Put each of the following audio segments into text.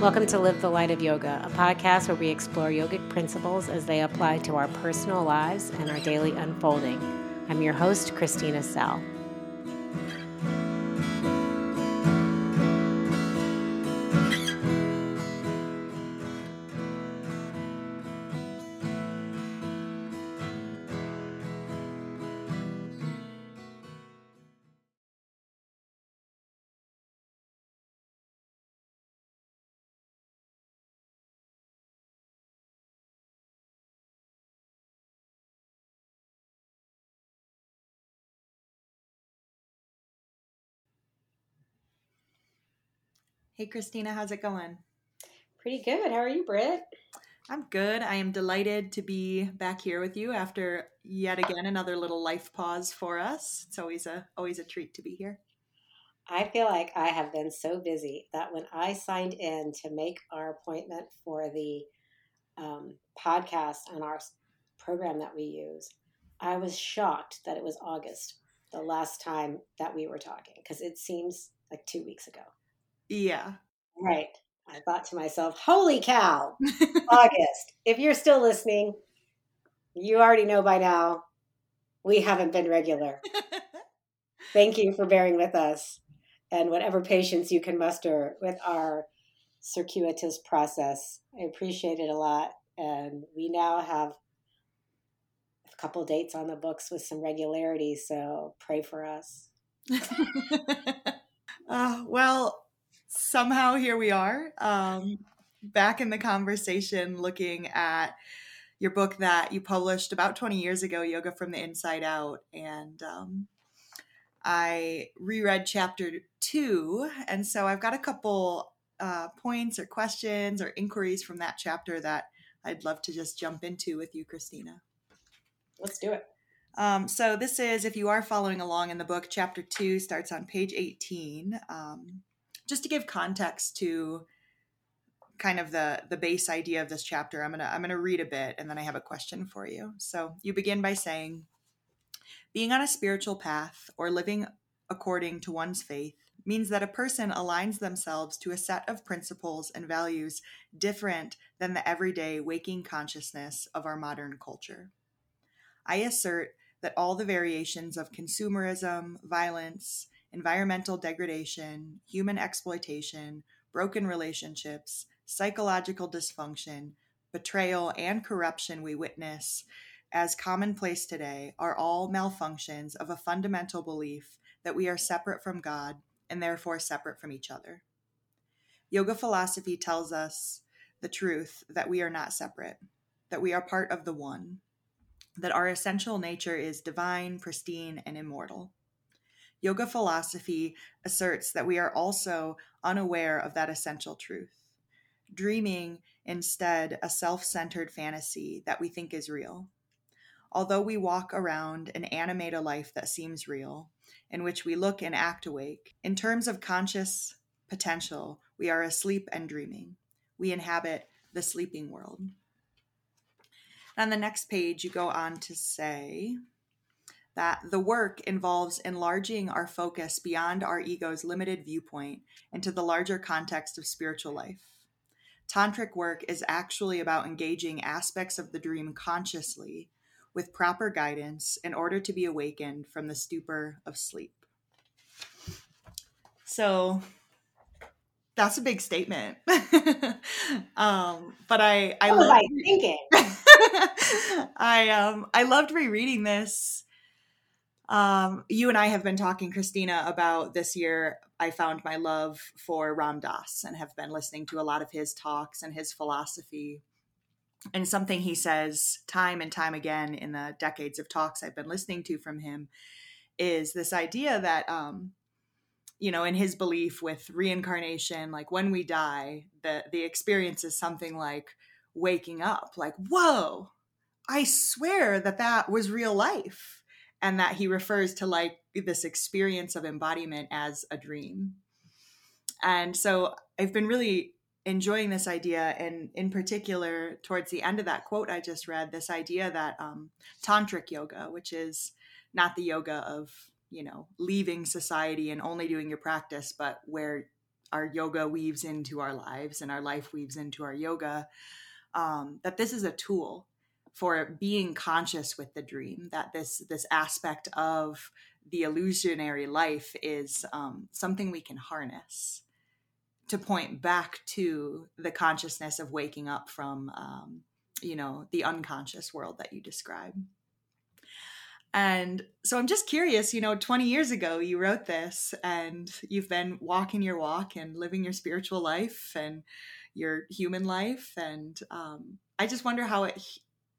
Welcome to Live the Light of Yoga, a podcast where we explore yogic principles as they apply to our personal lives and our daily unfolding. I'm your host, Christina Sell. Hey, Christina, how's it going? Pretty good. How are you, Britt? I'm good. I am delighted to be back here with you after yet again another little life pause for us. It's always a always a treat to be here. I feel like I have been so busy that when I signed in to make our appointment for the um, podcast and our program that we use, I was shocked that it was August, the last time that we were talking, because it seems like two weeks ago. Yeah. Right. I thought to myself, holy cow, August. If you're still listening, you already know by now we haven't been regular. Thank you for bearing with us and whatever patience you can muster with our circuitous process. I appreciate it a lot. And we now have a couple dates on the books with some regularity, so pray for us. uh, well, somehow here we are um, back in the conversation looking at your book that you published about 20 years ago yoga from the inside out. And um, i reread chapter two and so i've got a couple uh, points or questions or inquiries from that chapter that i'd love to just jump into with you christina. Let's do it. Um, so this is if you are following along in the book chapter two starts on page 18 um, just to give context to kind of the the base idea of this chapter i'm going to i'm going to read a bit and then i have a question for you. So you begin by saying being on a spiritual path or living according to one's faith means that a person aligns themselves to a set of principles and values different than the everyday waking consciousness of our modern culture. I assert that all the variations of consumerism violence environmental degradation, human exploitation, broken relationships, psychological dysfunction, betrayal, and corruption we witness as commonplace today are all malfunctions of a fundamental belief that we are separate from God and therefore separate from each other. Yoga philosophy tells us the truth that we are not separate, that we are part of the one, that our essential nature is divine, pristine, and immortal. Yoga philosophy asserts that we are also unaware of that essential truth, dreaming instead a self centered fantasy that we think is real. Although we walk around and animate a life that seems real, in which we look and act awake, in terms of conscious potential, we are asleep and dreaming. We inhabit the sleeping world. On the next page, you go on to say, that the work involves enlarging our focus beyond our ego's limited viewpoint into the larger context of spiritual life. Tantric work is actually about engaging aspects of the dream consciously with proper guidance in order to be awakened from the stupor of sleep. So that's a big statement. um, but I, I what was I thinking? I um I loved rereading this um, you and I have been talking, Christina, about this year. I found my love for Ram Dass and have been listening to a lot of his talks and his philosophy. And something he says time and time again in the decades of talks I've been listening to from him is this idea that, um, you know, in his belief with reincarnation, like when we die, the the experience is something like waking up, like whoa, I swear that that was real life and that he refers to like this experience of embodiment as a dream. And so I've been really enjoying this idea, and in particular, towards the end of that quote I just read, this idea that um, tantric yoga, which is not the yoga of you know leaving society and only doing your practice, but where our yoga weaves into our lives and our life weaves into our yoga, um, that this is a tool for being conscious with the dream. That this this aspect of the illusionary life is um, something we can harness to point back to the consciousness of waking up from um, you know the unconscious world that you describe and so I'm just curious, you know, 20 years ago you wrote this and you've been walking your walk and living your spiritual life and your human life. And um, I just wonder how it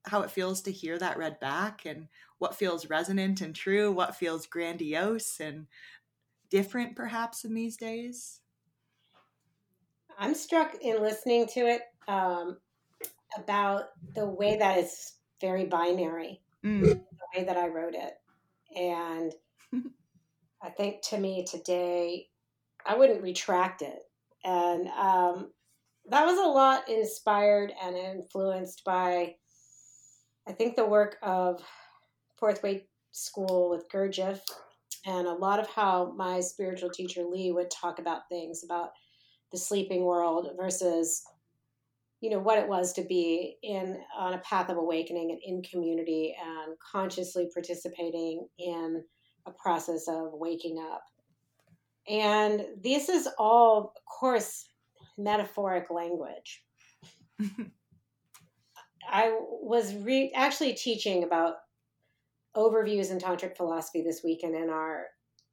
how it feels to hear that read back and what feels resonant and true, what feels grandiose and different perhaps in these days. I'm struck in listening to it um, about the way that it's very binary mm. the way that I wrote it. And I think to me today, I wouldn't retract it. And um, that was a lot inspired and influenced by, I think, the work of Fourth Way School with Gurdjieff and a lot of how my spiritual teacher Lee would talk about things about the sleeping world versus you know what it was to be in on a path of awakening and in community and consciously participating in a process of waking up. And this is all of course metaphoric language i was re- actually teaching about overviews in tantric philosophy this weekend in our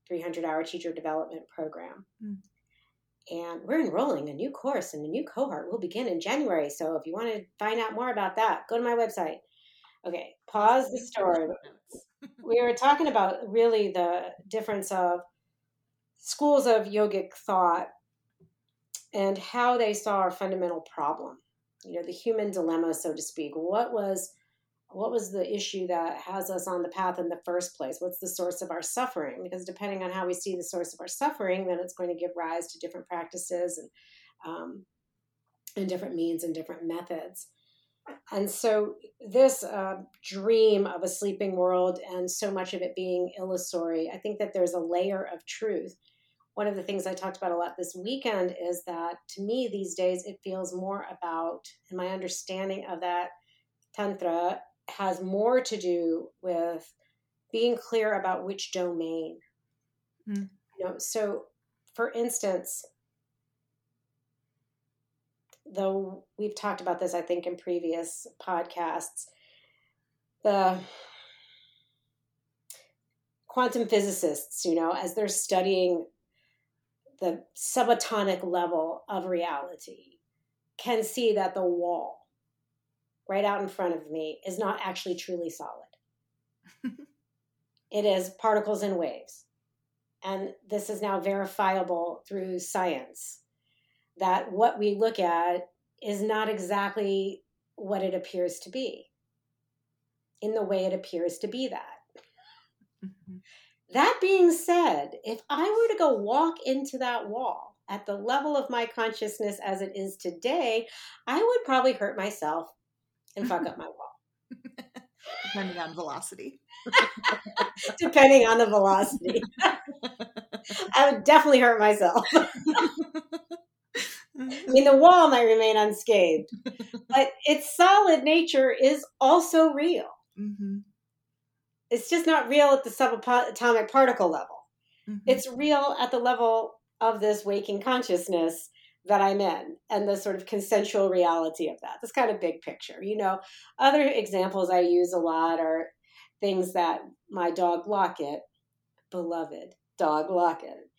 300 hour teacher development program mm and we're enrolling a new course and a new cohort will begin in January. So if you want to find out more about that, go to my website. Okay, pause the story. we were talking about really the difference of schools of yogic thought and how they saw our fundamental problem. You know, the human dilemma, so to speak. What was what was the issue that has us on the path in the first place? What's the source of our suffering? Because depending on how we see the source of our suffering, then it's going to give rise to different practices and um, and different means and different methods. And so, this uh, dream of a sleeping world and so much of it being illusory, I think that there's a layer of truth. One of the things I talked about a lot this weekend is that to me, these days, it feels more about, and my understanding of that Tantra has more to do with being clear about which domain. Mm. You know, so for instance, though we've talked about this, I think, in previous podcasts, the quantum physicists, you know, as they're studying the subatomic level of reality, can see that the wall right out in front of me is not actually truly solid. it is particles and waves. And this is now verifiable through science that what we look at is not exactly what it appears to be in the way it appears to be that. Mm-hmm. That being said, if I were to go walk into that wall at the level of my consciousness as it is today, I would probably hurt myself and fuck up my wall. Depending on velocity. Depending on the velocity. I would definitely hurt myself. I mean, the wall might remain unscathed, but its solid nature is also real. Mm-hmm. It's just not real at the subatomic particle level. Mm-hmm. It's real at the level of this waking consciousness that I'm in and the sort of consensual reality of that. This kind of big picture. You know, other examples I use a lot are things that my dog Locket, beloved dog Locket,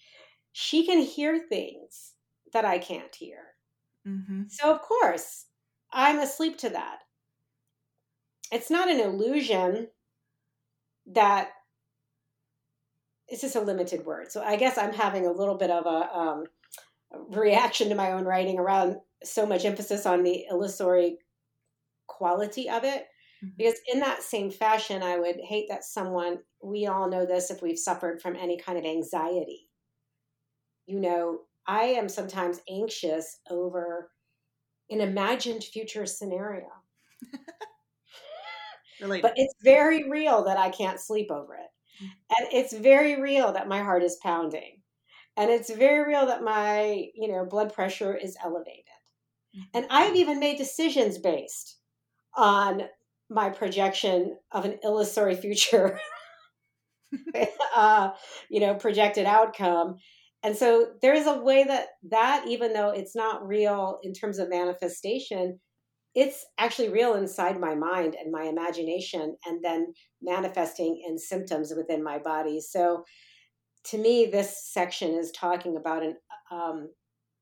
she can hear things that I can't hear. Mm-hmm. So, of course, I'm asleep to that. It's not an illusion that it's just a limited word. So, I guess I'm having a little bit of a, um, reaction to my own writing around so much emphasis on the illusory quality of it. Mm-hmm. Because in that same fashion, I would hate that someone, we all know this if we've suffered from any kind of anxiety. You know, I am sometimes anxious over an imagined future scenario. but it's very real that I can't sleep over it. Mm-hmm. And it's very real that my heart is pounding. And it's very real that my you know blood pressure is elevated. And i've even made decisions based on my projection of an illusory future uh, you know projected outcome. And so there is a way that that even though it's not real in terms of manifestation it's actually real inside my mind and my imagination and then manifesting in symptoms within my body. So to me this section is talking about an um,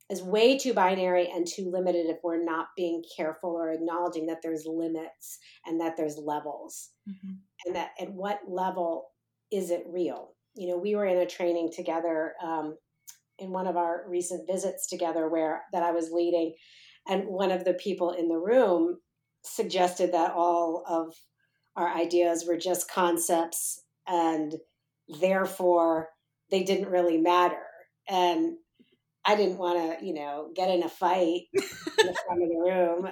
is way too binary and too limited if we're not being careful or acknowledging that there's limits and that there's levels. Mm-hmm. and that at what level is it real? You know we were in a training together um, in one of our recent visits together where that i was leading and one of the people in the room suggested that all of our ideas were just concepts and therefore they didn't really matter and I didn't want to, you know, get in a fight in the front of the room.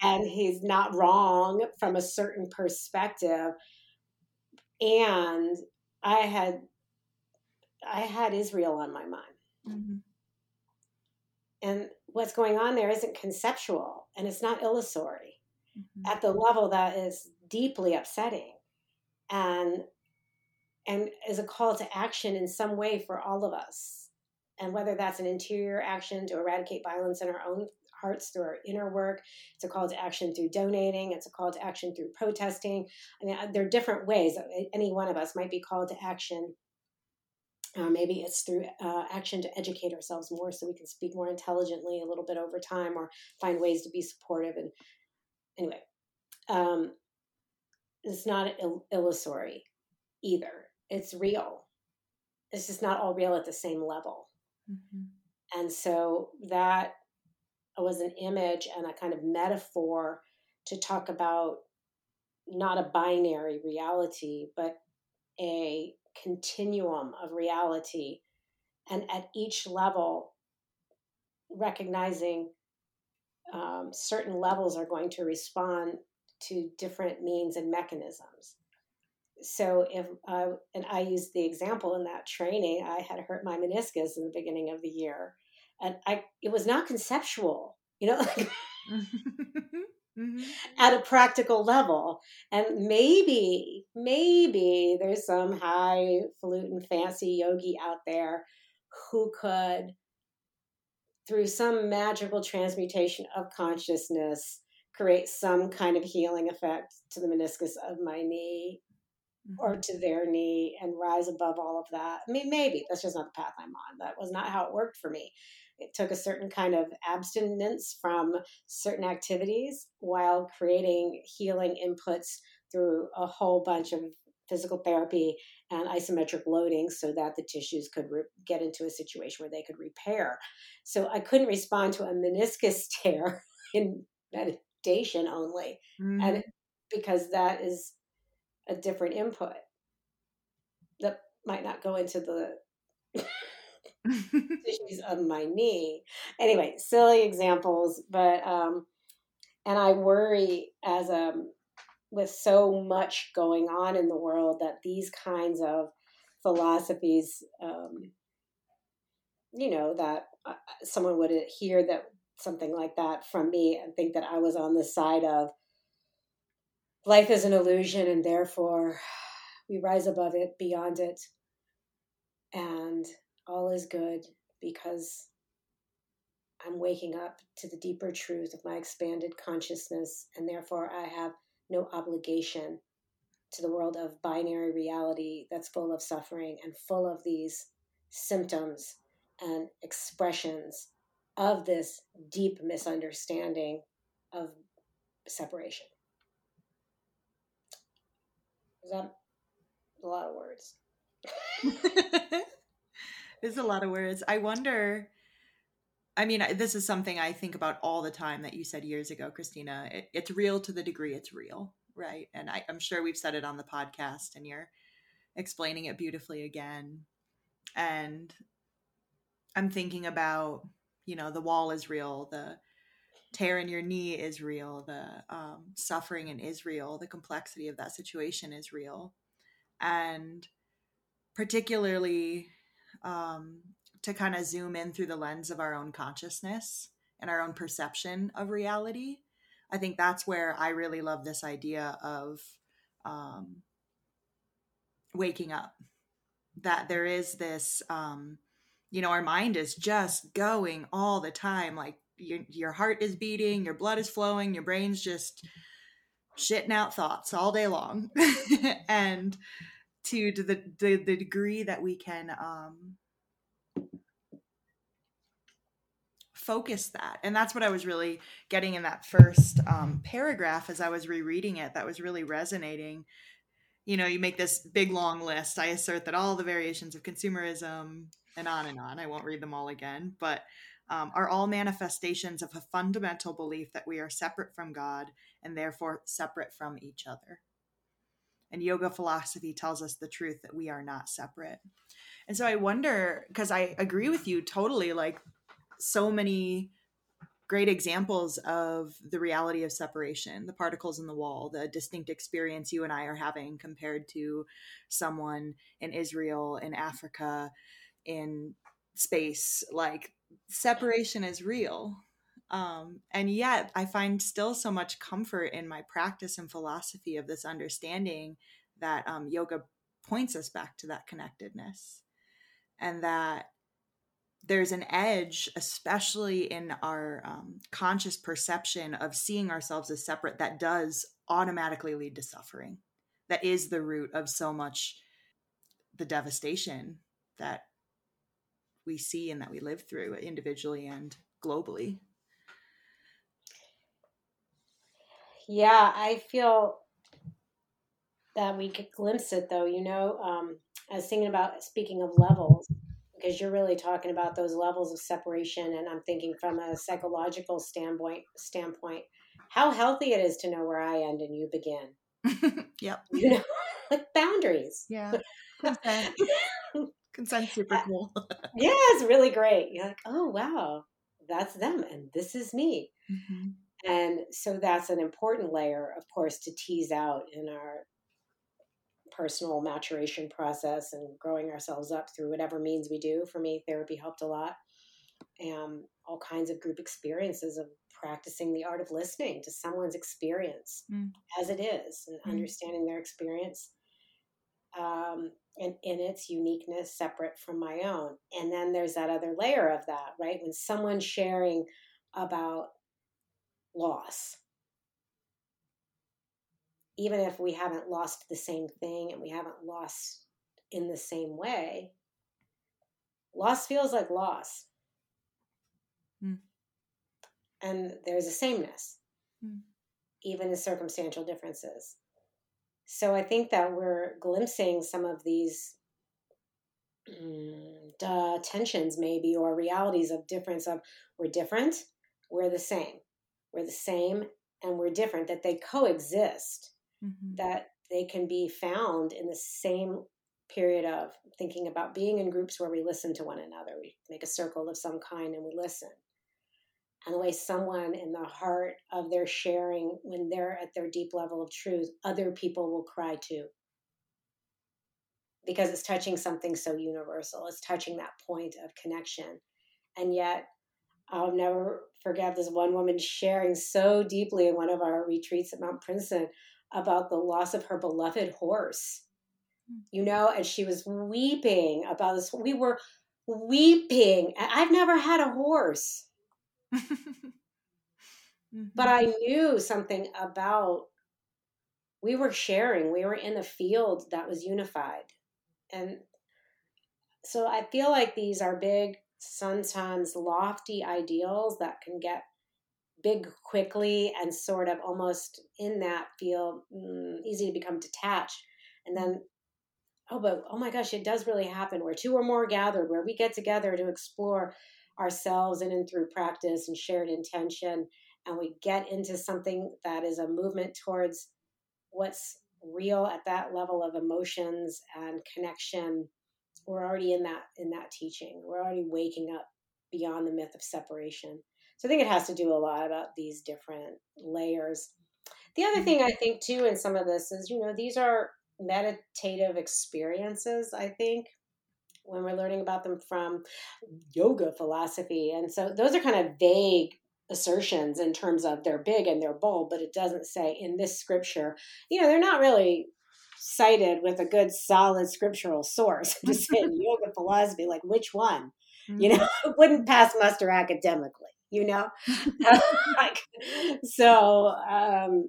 And he's not wrong from a certain perspective. And I had I had Israel on my mind. Mm-hmm. And what's going on there isn't conceptual and it's not illusory mm-hmm. at the level that is deeply upsetting. And and is a call to action in some way for all of us. And whether that's an interior action to eradicate violence in our own hearts through our inner work it's a call to action through donating it's a call to action through protesting. I mean there are different ways that any one of us might be called to action uh, maybe it's through uh, action to educate ourselves more so we can speak more intelligently a little bit over time or find ways to be supportive and anyway um, it's not Ill- illusory either. It's real. It's just not all real at the same level. Mm-hmm. And so that was an image and a kind of metaphor to talk about not a binary reality, but a continuum of reality. And at each level, recognizing um, certain levels are going to respond to different means and mechanisms so if uh, and i used the example in that training i had hurt my meniscus in the beginning of the year and i it was not conceptual you know mm-hmm. at a practical level and maybe maybe there's some highfalutin fancy yogi out there who could through some magical transmutation of consciousness create some kind of healing effect to the meniscus of my knee or mm-hmm. to their knee and rise above all of that. I mean, maybe that's just not the path I'm on. That was not how it worked for me. It took a certain kind of abstinence from certain activities while creating healing inputs through a whole bunch of physical therapy and isometric loading so that the tissues could re- get into a situation where they could repair. So I couldn't respond to a meniscus tear in meditation only. Mm-hmm. And because that is a different input that might not go into the tissues of my knee. Anyway, silly examples, but um, and I worry as a with so much going on in the world that these kinds of philosophies, um, you know, that uh, someone would hear that something like that from me and think that I was on the side of life is an illusion and therefore we rise above it, beyond it, and all is good because I'm waking up to the deeper truth of my expanded consciousness, and therefore I have no obligation to the world of binary reality that's full of suffering and full of these symptoms and expressions of this deep misunderstanding of separation. Is that a lot of words? it's a lot of words. I wonder. I mean, this is something I think about all the time that you said years ago, Christina. It, it's real to the degree it's real, right? And I, I'm sure we've said it on the podcast, and you're explaining it beautifully again. And I'm thinking about, you know, the wall is real, the tear in your knee is real the um, suffering in israel the complexity of that situation is real and particularly um, to kind of zoom in through the lens of our own consciousness and our own perception of reality. I think that's where I really love this idea of um, waking up. That there is this, um, you know, our mind is just going all the time. Like your your heart is beating, your blood is flowing, your brain's just shitting out thoughts all day long, and to, the, the the degree that we can um, focus that. And that's what i was really getting in that first um, paragraph as i was rereading it that was really resonating. You know you make this big long list. I assert that all the variations of consumerism and on and on. I won't read them all again but um, are all manifestations of a fundamental belief that we are separate from god and therefore separate from each other and yoga philosophy tells us the truth that we are not separate. And so i wonder because i agree with you totally like so many great examples of the reality of separation the particles in the wall the distinct experience you and i are having compared to someone in israel in africa in space. Like separation is real um, and yet i find still so much comfort in my practice and philosophy of this understanding that um, yoga points us back to that connectedness and that there's an edge, especially in our um, conscious perception of seeing ourselves as separate, that does automatically lead to suffering. That is the root of so much the devastation that we see and that we live through individually and globally. Yeah, I feel that we could glimpse it though, you know. Um, I was thinking about speaking of levels, because you're really talking about those levels of separation and i'm thinking from a psychological standpoint standpoint how healthy it is to know where i end and you begin. Yep. You know like boundaries. Yeah. Consent. Consent super cool. yeah it's really great. You're like oh wow. That's them and this is me. Mm-hmm. And so that's an important layer of course to tease out in our personal maturation process and growing ourselves up through whatever means we do. For me, therapy helped a lot. And all kinds of group experiences of practicing the art of listening to someone's experience mm. as it is and mm. understanding their experience um, and in its uniqueness separate from my own. And then there's that other layer of that, right? When someone's sharing about loss even if we haven't lost the same thing and we haven't lost in the same way, loss feels like loss. Mm. And there's a sameness, mm. even in circumstantial differences. So I think that we're glimpsing some of these mm, tensions, maybe, or realities of difference of we're different, we're the same. We're the same and we're different, that they coexist mm-hmm. that they can be found in the same period of thinking about being in groups where we listen to one another. We make a circle of some kind and we listen. And the way someone in the heart of their sharing, when they're at their deep level of truth, other people will cry too. Because it's touching something so universal. It's touching that point of connection. And yet, I'll never forget this one woman sharing so deeply in one of our retreats at Mount Princeton about the loss of her beloved horse. Hmm. You know, and she was weeping about this. We were weeping. I've never had a horse. mm-hmm. But I knew something about we were sharing, we were in a field that was unified. And so I feel like these are big, sometimes lofty ideals that can get big quickly and sort of almost in that feel mm, easy to become detached. And then oh but oh my gosh it does really happen where two or more gathered where we get together to explore ourselves in and through practice and shared intention and we get into something that is a movement towards what's real at that level of emotions and connection we're already in that in that teaching we're already waking up beyond the myth of separation so I think it has to do a lot about these different layers. The other mm-hmm. thing I think too in some of this is, you know, these are meditative experiences, I think. when we're learning about them from yoga philosophy. And so those are kind of vague assertions in terms of they're big and they're bold, but it doesn't say in this scripture, you know, they're not really cited with a good solid scriptural source to say yoga philosophy, like which one? Mm-hmm. You know, it wouldn't pass muster academically, you know? like, so um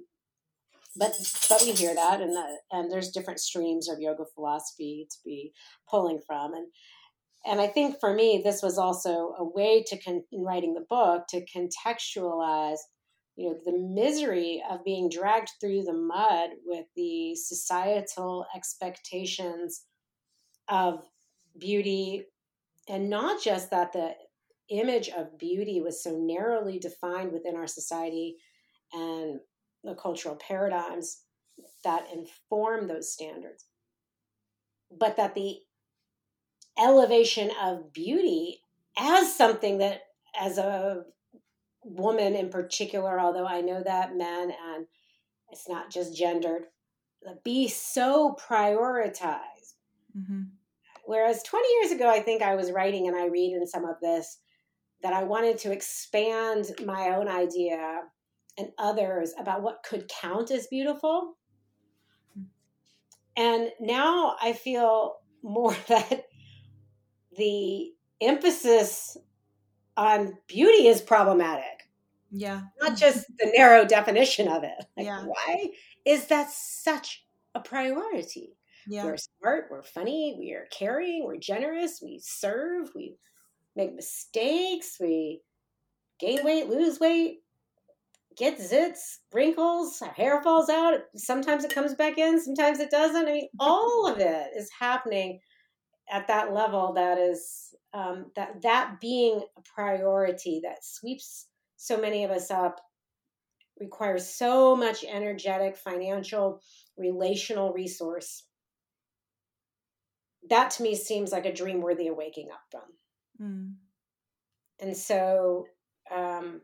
but but we hear that and the, and there's different streams of yoga philosophy to be pulling from and and I think for me this was also a way to con- in writing the book to contextualize you know the misery of being dragged through the mud with the societal expectations of beauty and not just that the image of beauty was so narrowly defined within our society and the cultural paradigms that inform those standards, but that the elevation of beauty as something that, as a woman in particular, although I know that men and it's not just gendered, be so prioritized. Mm-hmm. Whereas 20 years ago, I think I was writing and I read in some of this that I wanted to expand my own idea and others about what could count as beautiful. And now I feel more that the emphasis on beauty is problematic. Yeah. Not just the narrow definition of it. Like, yeah. why is that such a priority? Yeah. We're smart, we're funny, we are caring, we're generous, we serve, we make mistakes, we gain weight, lose weight, get zits, wrinkles, our hair falls out. Sometimes it comes back in, sometimes it doesn't. I mean, all of it is happening at that level that is um, that that being a priority that sweeps so many of us up requires so much energetic financial relational resource that to me seems like a dream worthy of waking up from mm. and so um,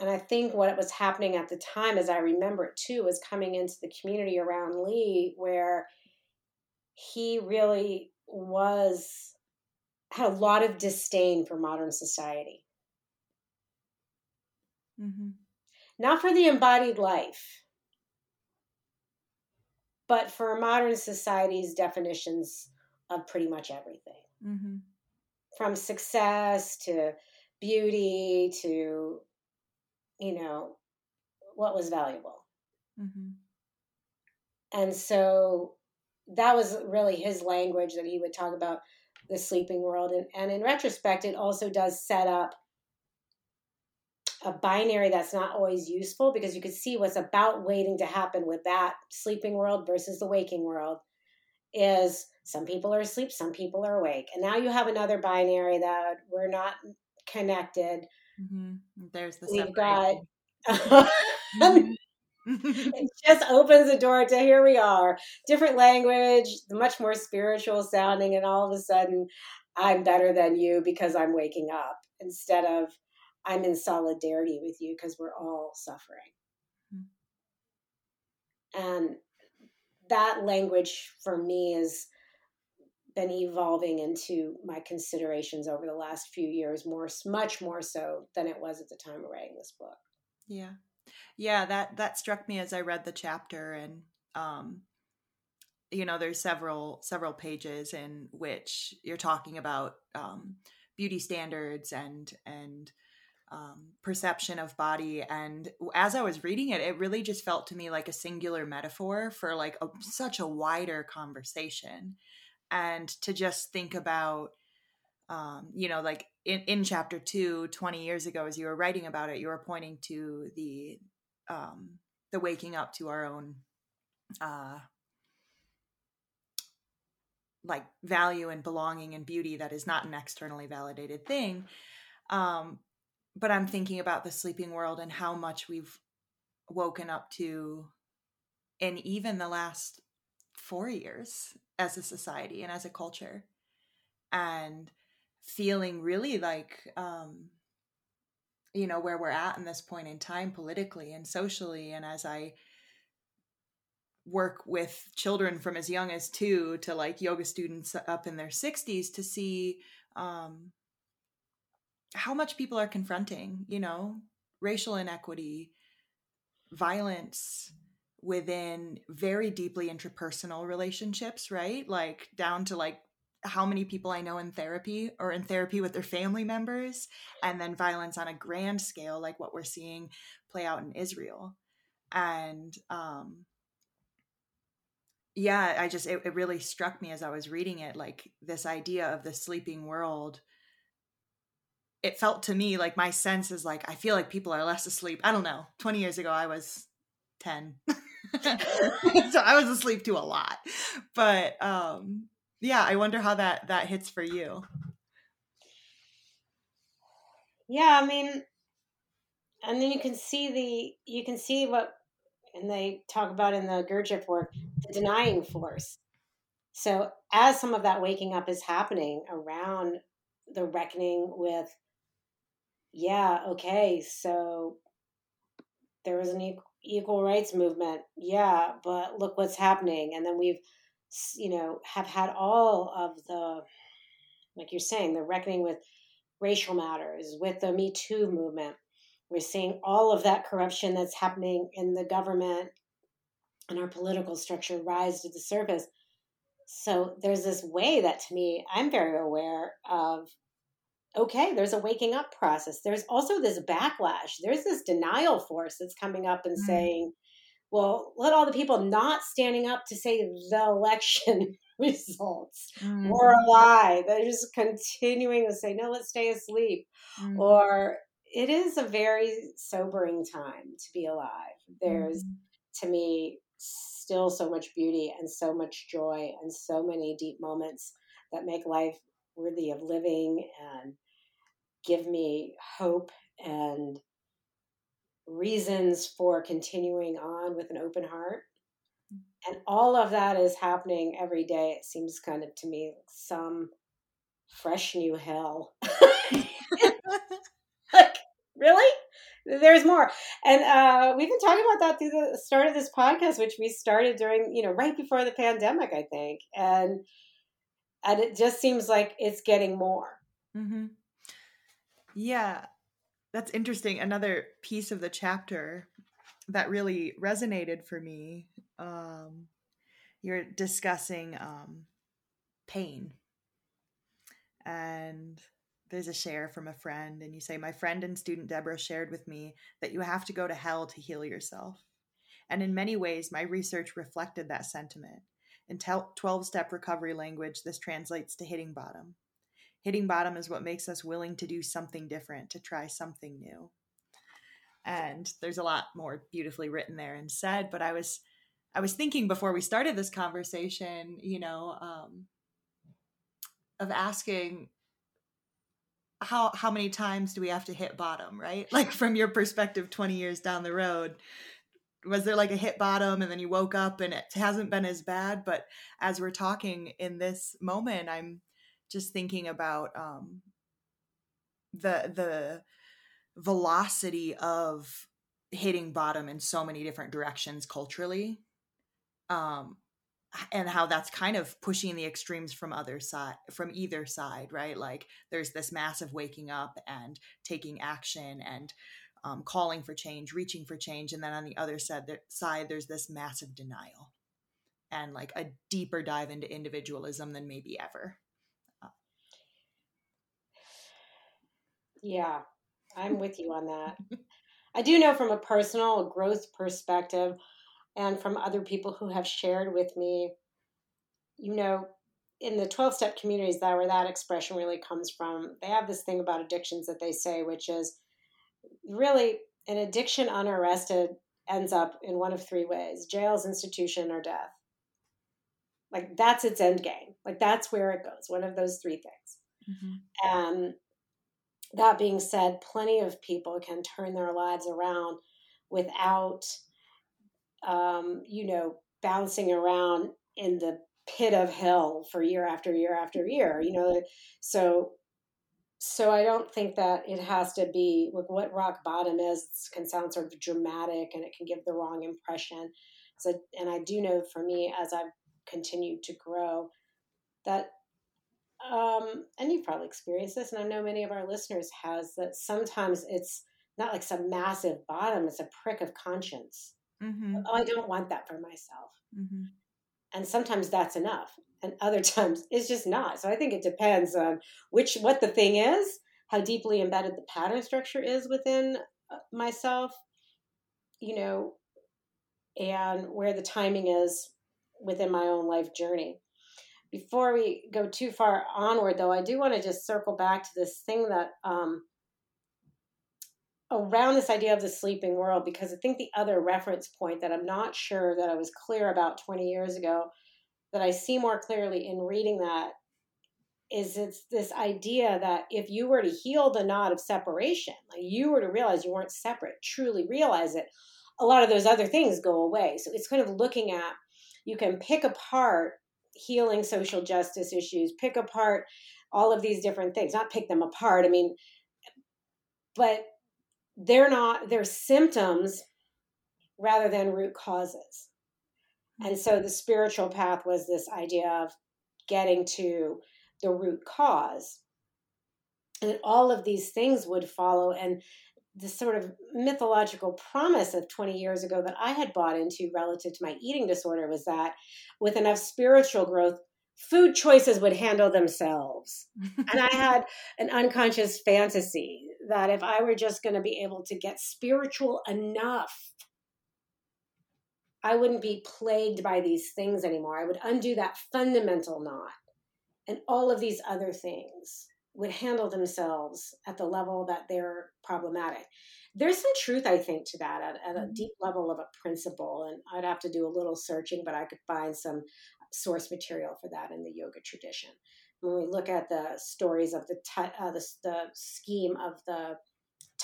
and I think what was happening at the time, as I remember it too, was coming into the community around Lee where he really was had a lot of disdain for modern society. Mm-hmm. Not for the embodied life, but for modern society's definitions of pretty much everything. Mm-hmm. From success to beauty to you know, what was valuable. Mm-hmm. And so that was really his language that he would talk about the sleeping world. And, and in retrospect, it also does set up a binary that's not always useful because you could see what's about waiting to happen with that sleeping world versus the waking world is some people are asleep, some people are awake. And now you have another binary that we're not connected Mm-hmm. There's the we've got. mm-hmm. it just opens the door to here we are, different language, much more spiritual sounding, and all of a sudden, I'm better than you because I'm waking up instead of I'm in solidarity with you because we're all suffering. Mm-hmm. And that language for me has been evolving into my considerations over the last few years more much more so than it was at the time of writing this book yeah yeah that that struck me as i read the chapter and um you know there's several several pages in which you're talking about um beauty standards and and um, perception of body. And as i was reading it it really just felt to me like a singular metaphor for like a, such a wider conversation. And to just think about um, you know like in, in chapter two 20 years ago as you were writing about it you were pointing to the um, the waking up to our own uh, like value and belonging and beauty that is not an externally validated thing. Um, but i'm thinking about the sleeping world and how much we've woken up to in even the last four years as a society and as a culture and feeling really like um you know where we're at in this point in time politically and socially and as i work with children from as young as two to like yoga students up in their 60s to see um, how much people are confronting, you know, racial inequity, violence within very deeply interpersonal relationships, right? Like down to like how many people I know in therapy or in therapy with their family members, and then violence on a grand scale, like what we're seeing play out in Israel. And um, yeah, I just, it, it really struck me as I was reading it like this idea of the sleeping world. It felt to me like my sense is like, I feel like people are less asleep. I don't know. 20 years ago, I was 10. so I was asleep to a lot. But um yeah, I wonder how that that hits for you. Yeah, I mean, and then you can see the you can see what and they talk about in the Gurdjieff work the denying force. So as some of that waking up is happening around the reckoning with, yeah, okay, so there was an equal rights movement, yeah, but look what's happening, and then we've you know, have had all of the, like you're saying, the reckoning with racial matters, with the Me Too movement. We're seeing all of that corruption that's happening in the government and our political structure rise to the surface. So there's this way that to me, I'm very aware of okay, there's a waking up process. There's also this backlash. There's this denial force that's coming up and mm. saying, well, let all the people not standing up to say the election results mm-hmm. or a lie. They're just continuing to say, no, let's stay asleep. Mm-hmm. Or it is a very sobering time to be alive. There's, mm-hmm. to me, still so much beauty and so much joy and so many deep moments that make life worthy of living and give me hope and reasons for continuing on with an open heart. And all of that is happening every day. It seems kind of to me some fresh new hell. like, really? There's more. And uh, we've been talking about that through the start of this podcast, which we started during, you know, right before the pandemic, I think. And and it just seems like it's getting more. Mm-hmm. Yeah, that's interesting. Another piece of the chapter that really resonated for me. Um, you're discussing um, pain, and there's a share from a friend, and you say, My friend and student Deborah shared with me that you have to go to hell to heal yourself. And in many ways, my research reflected that sentiment. In 12 step recovery language, this translates to hitting bottom. Hitting bottom is what makes us willing to do something different, to try something new. And there's a lot more beautifully written there and said, but I was I was thinking before we started this conversation, you know, um, of asking how how many times do we have to hit bottom, right? Like from your perspective 20 years down the road, was there like a hit bottom and then you woke up and it hasn't been as bad, but as we're talking in this moment, I'm just thinking about um, the the velocity of hitting bottom in so many different directions culturally um, and how that's kind of pushing the extremes from other side from either side right? Like there's this massive waking up and taking action and um, calling for change reaching for change and then on the other side, side there's this massive denial and like a deeper dive into individualism than maybe ever Yeah, I'm with you on that. I do know from a personal growth perspective and from other people who have shared with me, you know, in the 12 step communities that where that expression really comes from, they have this thing about addictions that they say, which is really an addiction unarrested ends up in one of three ways jails, institution, or death. Like that's its end game. Like that's where it goes, one of those three things. Mm-hmm. And that being said, plenty of people can turn their lives around without, um, you know, bouncing around in the pit of hell for year after year after year. You know, so so I don't think that it has to be with what rock bottom is can sound sort of dramatic and it can give the wrong impression. So, and I do know for me, as I've continued to grow, that, um, and you've probably experienced this, and I know many of our listeners has that sometimes it's not like some massive bottom; it's a prick of conscience. Mm-hmm. Oh, I don't want that for myself. Mm-hmm. And sometimes that's enough, and other times it's just not. So I think it depends on which what the thing is, how deeply embedded the pattern structure is within uh, myself, you know, and where the timing is within my own life journey. Before we go too far onward, though, I do want to just circle back to this thing that um, around this idea of the sleeping world, because I think the other reference point that I'm not sure that I was clear about 20 years ago, that I see more clearly in reading that, is it's this idea that if you were to heal the knot of separation, like you were to realize you weren't separate, truly realize it, a lot of those other things go away. So it's kind of looking at you can pick apart healing social justice issues, pick apart all of these different things, not pick them apart. I mean, but they're not, they're symptoms rather than root causes. Hmm. And so the spiritual path was this idea of getting to the root cause. And all of these things would follow. And the sort of mythological promise of 20 years ago that I had bought into relative to my eating disorder was that with enough spiritual growth, food choices would handle themselves. and I had an unconscious fantasy that if I were just going to be able to get spiritual enough, I wouldn't be plagued by these things anymore. I would undo that fundamental knot and all of these other things would handle themselves at the level that they're problematic. There's some truth, I think, to that at, at a mm-hmm. deep level of a principle. And I'd have to do a little searching, but I could find some source material for that in the yoga tradition. When we look at the stories of the, uh, the, the scheme of the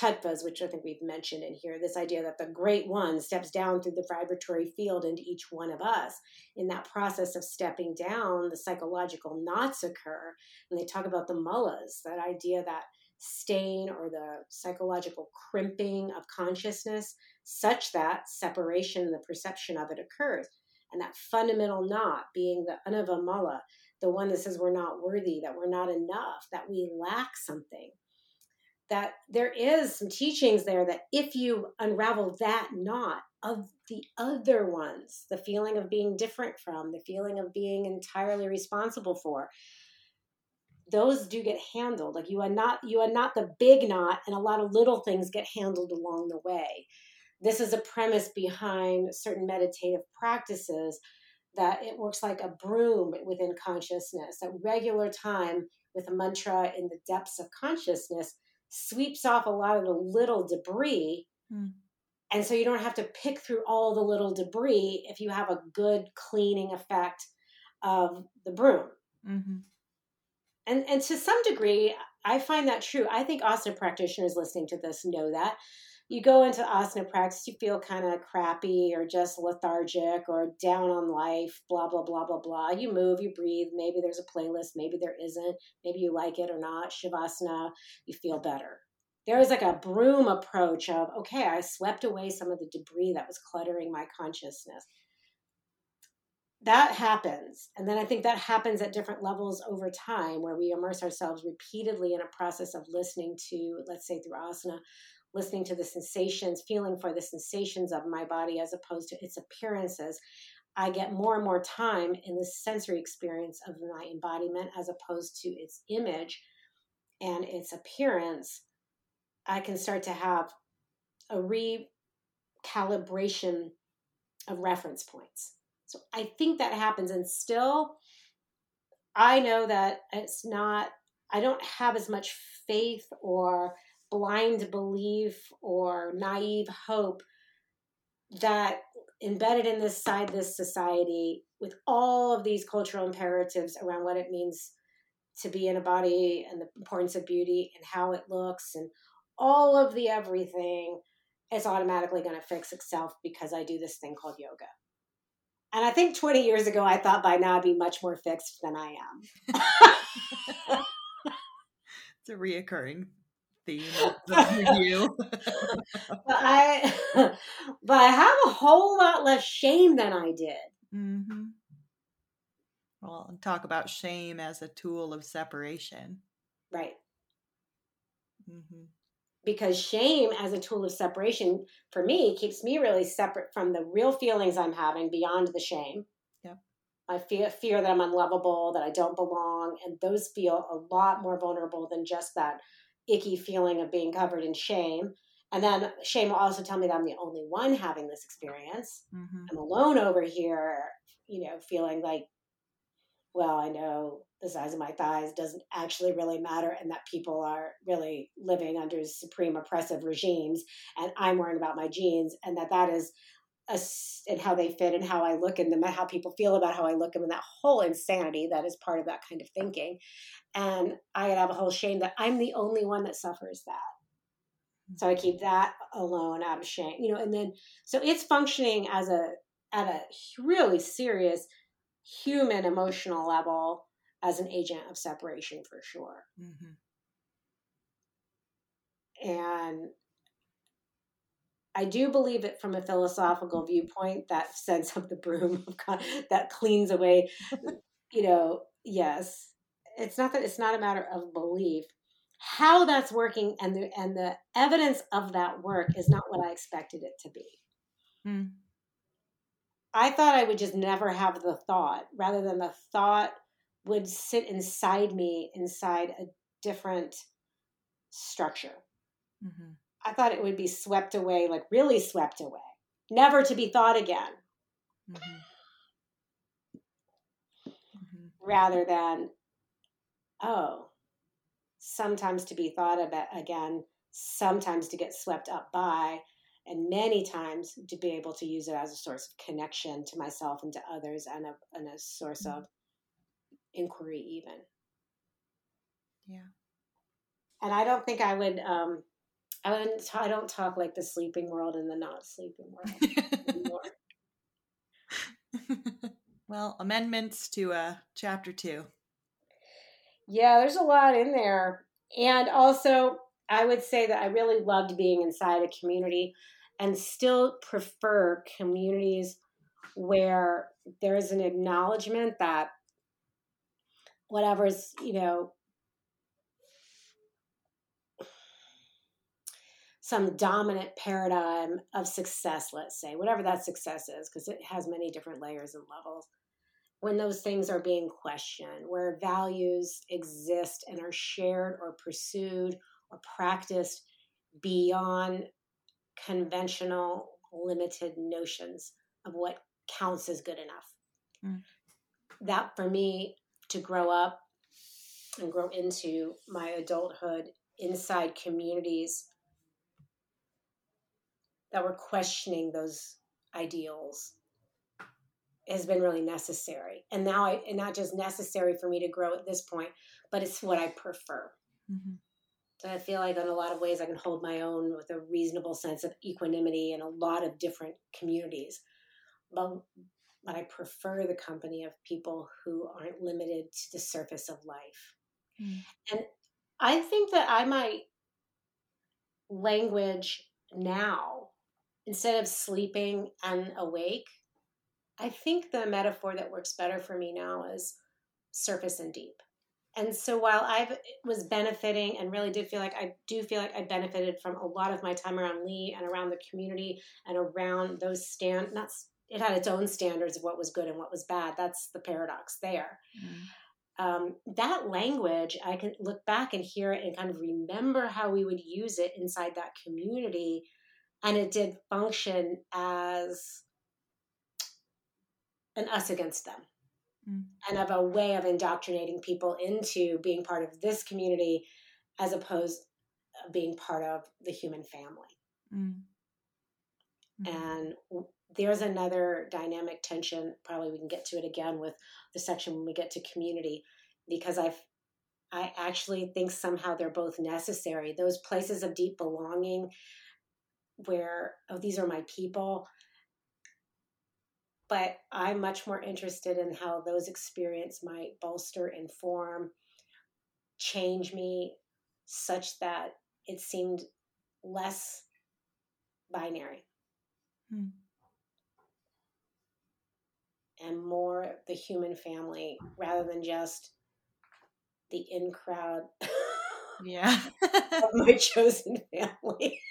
tattvas, which I think we've mentioned in here, this idea that the great one steps down through the vibratory field into each one of us. In that process of stepping down, the psychological knots occur. And they talk about the malas, that idea that stain or the psychological crimping of consciousness, such that separation, and the perception of it occurs. And that fundamental knot being the anava the one that says we're not worthy, that we're not enough, that we lack something that there is some teachings there that if you unravel that knot of the other ones, the feeling of being different from, the feeling of being entirely responsible for, those do get handled. Like you are not you are not the big knot, and a lot of little things get handled along the way. This is a premise behind certain meditative practices that it works like a broom within consciousness. At regular time with a mantra in the depths of consciousness sweeps off a lot of the little debris. Mm. And so you don't have to pick through all the little debris if you have a good cleaning effect of the broom. Mm-hmm. And, and to some degree, I find that true. I think asana practitioners listening to this know that you go into asana practice, you feel kind of crappy or just lethargic or down on life, blah, blah, blah, blah, blah. You move, you breathe. Maybe there's a playlist, maybe there isn't. Maybe you like it or not. Shavasana, you feel better. There is like a broom approach of, okay, I swept away some of the debris that was cluttering my consciousness. That happens. And then I think that happens at different levels over time where we immerse ourselves repeatedly in a process of listening to, let's say through asana, listening to the sensations, feeling for the sensations of my body as opposed to its appearances. I get more and more time in the sensory experience of my embodiment as opposed to its image and its appearance. I can start to have a recalibration of reference points. So I think that happens. And still, I know that it's not, I don't have as much faith or blind belief or naive hope that embedded in this side this society with all of these cultural imperatives around what it means to be in a body and the importance of beauty and how it looks and all of the everything is automatically going to fix itself because I do this thing called yoga. And I think 20 years ago, I thought by now I'd be much more fixed than I am. it's a reoccurring theme of the review. but I, but I have a whole lot less shame than I did. Mm-hmm. Well, talk about shame as a tool of separation. Right. Mm-hmm. Because shame as a tool of separation for me keeps me really separate from the real feelings I'm having beyond the shame. Yep. I fear fear that I'm unlovable, that I don't belong, and those feel a lot more vulnerable than just that icky feeling of being covered in shame. And then shame will also tell me that I'm the only one having this experience. Mm-hmm. I'm alone over here, you know, feeling like, well, I know the size of my thighs doesn't actually really matter and that people are really living under supreme oppressive regimes and I'm worrying about my jeans and that that is a, and how they fit and how I look and how people feel about how I look and that whole insanity that is part of that kind of thinking. And I have a whole shame that I'm the only one that suffers that. So I keep that alone out of shame, you know, and then so it's functioning as a at a really serious human emotional level as an agent of separation for sure. Mm-hmm. And I do believe it from a philosophical viewpoint, that sense of the broom of God, that cleans away, you know, yes. It's not that it's not a matter of belief. How that's working and the and the evidence of that work is not what I expected it to be. Mm. I thought I would just never have the thought, rather than the thought would sit inside me inside a different structure. Mm-hmm. I thought it would be swept away, like really swept away, never to be thought again. Mm-hmm. Rather than, oh, sometimes to be thought about again, sometimes to get swept up by, and many times to be able to use it as a source of connection to myself and to others and a, and a source mm-hmm. of inquiry even. Yeah. And i don't think i would um i wouldn't i don't talk like the sleeping world and the not sleeping world well amendments to uh chapter two yeah there's a lot in there and also i would say that i really loved being inside a community and still prefer communities where there's an acknowledgement that whatever's, you know, some dominant paradigm of success, let's say, whatever that success is, because it has many different layers and levels. When those things are being questioned, where values exist and are shared or pursued or practiced beyond conventional, limited notions of what counts as good enough. Mm. That for me to grow up and grow into my adulthood inside communities that were questioning those ideals has been really necessary. And now I and not just necessary for me to grow at this point, but it's what I prefer. Mm-hmm. So I feel like in a lot of ways I can hold my own with a reasonable sense of equanimity in a lot of different communities. But but I prefer the company of people who aren't limited to the surface of life. Mm. And I think that I might language now, instead of sleeping and awake, I think the metaphor that works better for me now is surface and deep. And so while I was benefiting and really did feel like I do feel like I benefited from a lot of my time around Lee and around the community and around those stand not it had its own standards of what was good and what was bad. That's the paradox there. Mm. Um, that language, I can look back and hear it and kind of remember how we would use it inside that community. And it did function as an us against them mm. and of a way of indoctrinating people into being part of this community as opposed to being part of the human family. Mm. Mm-hmm. And there's another dynamic tension. Probably we can get to it again with the section when we get to community, because I've I actually think somehow they're both necessary. Those places of deep belonging where, oh, these are my people. But I'm much more interested in how those experiences might bolster, inform, change me such that it seemed less binary Hmm. and more the human family rather than just the in crowd Yeah. of my chosen family.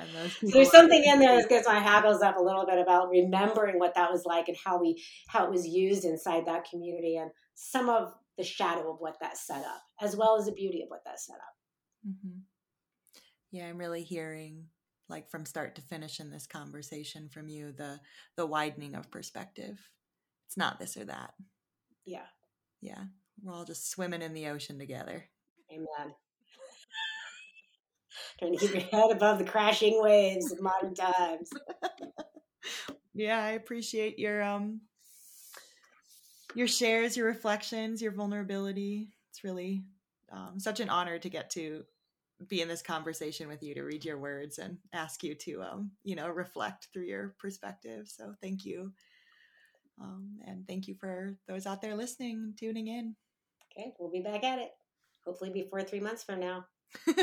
and those people there's something in there that gets my hackles up a little bit about remembering what that was like and how we how it was used inside that community and some of the shadow of what that set up, as well as the beauty of what that set up. mm-hmm. Yeah, I'm really hearing like from start to finish in this conversation from you the the widening of perspective. It's not this or that. Yeah. Yeah. We're all just swimming in the ocean together. Amen. Trying to keep your head above the crashing waves of modern times. Yeah, I appreciate your um your shares, your reflections, your vulnerability. It's really um, such an honor to get to be in this conversation with you, to read your words and ask you to um, you know, reflect through your perspective. So thank you. Um, and thank you for those out there listening, tuning in. Okay, we'll be back at it. Hopefully before three months from now.